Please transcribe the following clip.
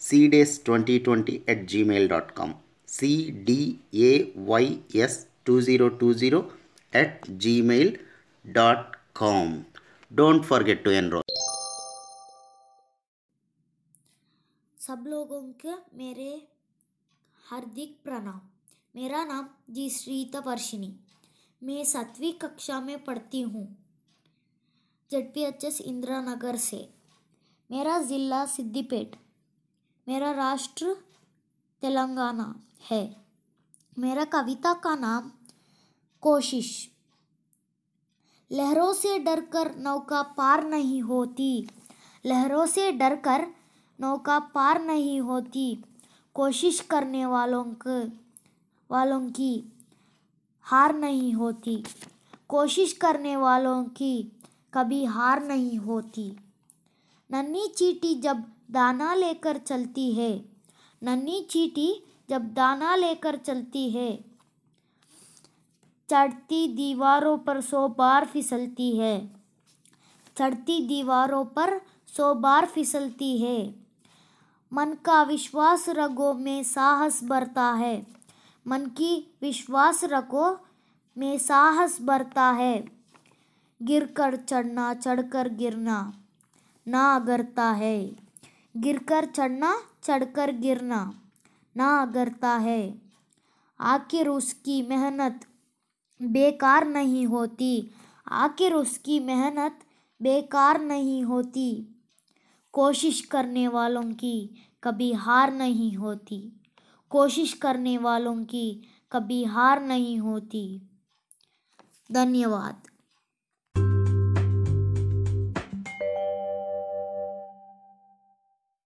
cdays2020 at gmail.com cdays2020 at gmail.com don't forget to enroll. सब लोगों के मेरे हार्दिक प्रणाम। मेरा नाम जी श्रीता वर्षिनी मैं सातवीं कक्षा में पढ़ती हूँ। Z P H S Indira Nagar से। मेरा ज़िला सिद्दीपेट मेरा राष्ट्र तेलंगाना है। मेरा कविता का नाम कोशिश। लहरों से डरकर नौका पार नहीं होती। लहरों से डरकर नौका पार नहीं होती। कोशिश करने वालों को, वालों की हार नहीं होती। कोशिश करने वालों की कभी हार नहीं होती। नन्ही चीटी जब दाना लेकर चलती है। नन्ही चीटी जब दाना लेकर चलती है, चढ़ती दीवारों पर सौ बार फिसलती है। चढ़ती दीवारों पर सौ बार फिसलती है। मन का विश्वास रगो में साहस भरता है। मन की विश्वास रखो में साहस भरता है। गिरकर चढ़ना, चढ़कर गिरना ना अगरता है। गिरकर चढ़ना, चढ़कर गिरना, ना अगरता है। आखिर उसकी मेहनत बेकार नहीं होती। आखिर उसकी मेहनत बेकार नहीं होती। कोशिश करने वालों की कभी हार नहीं होती। कोशिश करने वालों की कभी हार नहीं होती। धन्यवाद।